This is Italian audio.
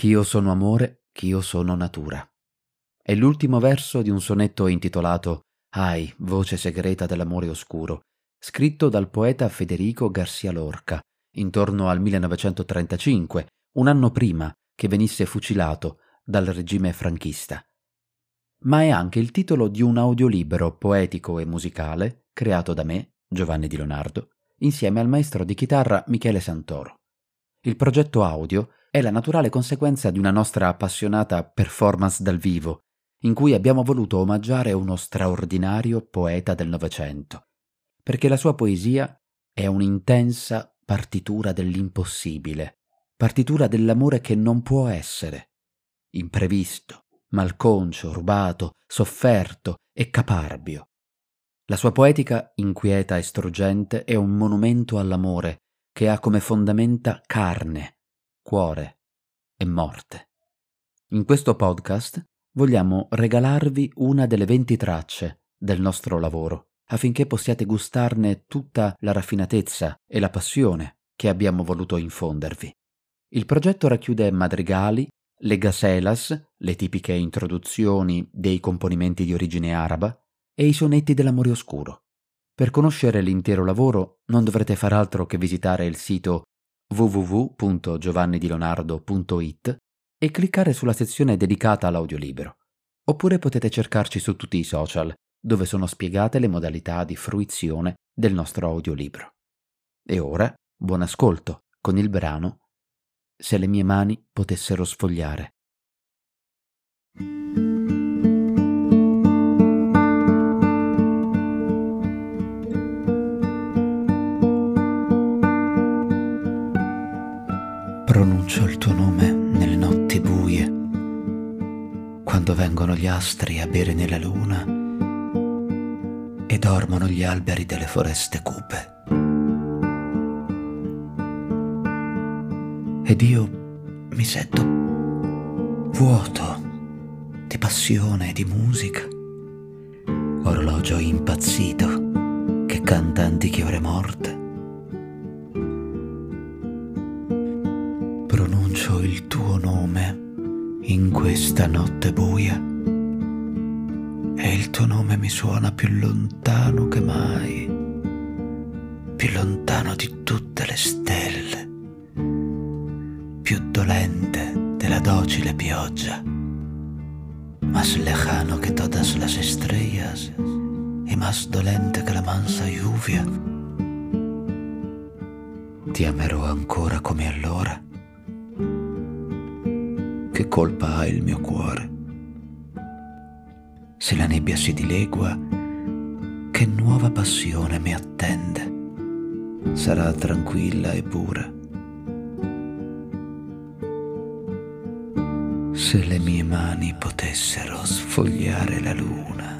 Ch'io sono amore, ch'io sono natura. È l'ultimo verso di un sonetto intitolato Ai, voce segreta dell'amore oscuro, scritto dal poeta Federico Garcia Lorca, intorno al 1935, un anno prima che venisse fucilato dal regime franchista. Ma è anche il titolo di un audiolibro poetico e musicale creato da me, Giovanni Di Leonardo, insieme al maestro di chitarra Michele Santoro. Il progetto audio è la naturale conseguenza di una nostra appassionata performance dal vivo, in cui abbiamo voluto omaggiare uno straordinario poeta del Novecento, perché la sua poesia è un'intensa partitura dell'impossibile, partitura dell'amore che non può essere, imprevisto, malconcio, rubato, sofferto e caparbio. La sua poetica, inquieta e struggente, è un monumento all'amore che ha come fondamenta carne, cuore e morte. In questo podcast vogliamo regalarvi una delle 20 tracce del nostro lavoro, affinché possiate gustarne tutta la raffinatezza e la passione che abbiamo voluto infondervi. Il progetto racchiude madrigali, le gaselas, le tipiche introduzioni dei componimenti di origine araba, e i sonetti dell'amore oscuro. Per conoscere l'intero lavoro non dovrete far altro che visitare il sito www.giovannidilonardo.it e cliccare sulla sezione dedicata all'audiolibro. Oppure potete cercarci su tutti i social, dove sono spiegate le modalità di fruizione del nostro audiolibro. E ora, buon ascolto con il brano Se le mie mani potessero sfogliare. Pronuncio il tuo nome nelle notti buie, quando vengono gli astri a bere nella luna e dormono gli alberi delle foreste cupe. Ed io mi sento vuoto di passione e di musica, orologio impazzito che canta antiche ore morte pronuncio il tuo nome in questa notte buia e il tuo nome mi suona più lontano che mai, più lontano di tutte le stelle, più dolente della docile pioggia, más lejano que todas las estrellas y más dolente che la mansa lluvia. Ti amerò ancora come allora che colpa ha il mio cuore? Se la nebbia si dilegua, che nuova passione mi attende? Sarà tranquilla e pura. Se le mie mani potessero sfogliare la luna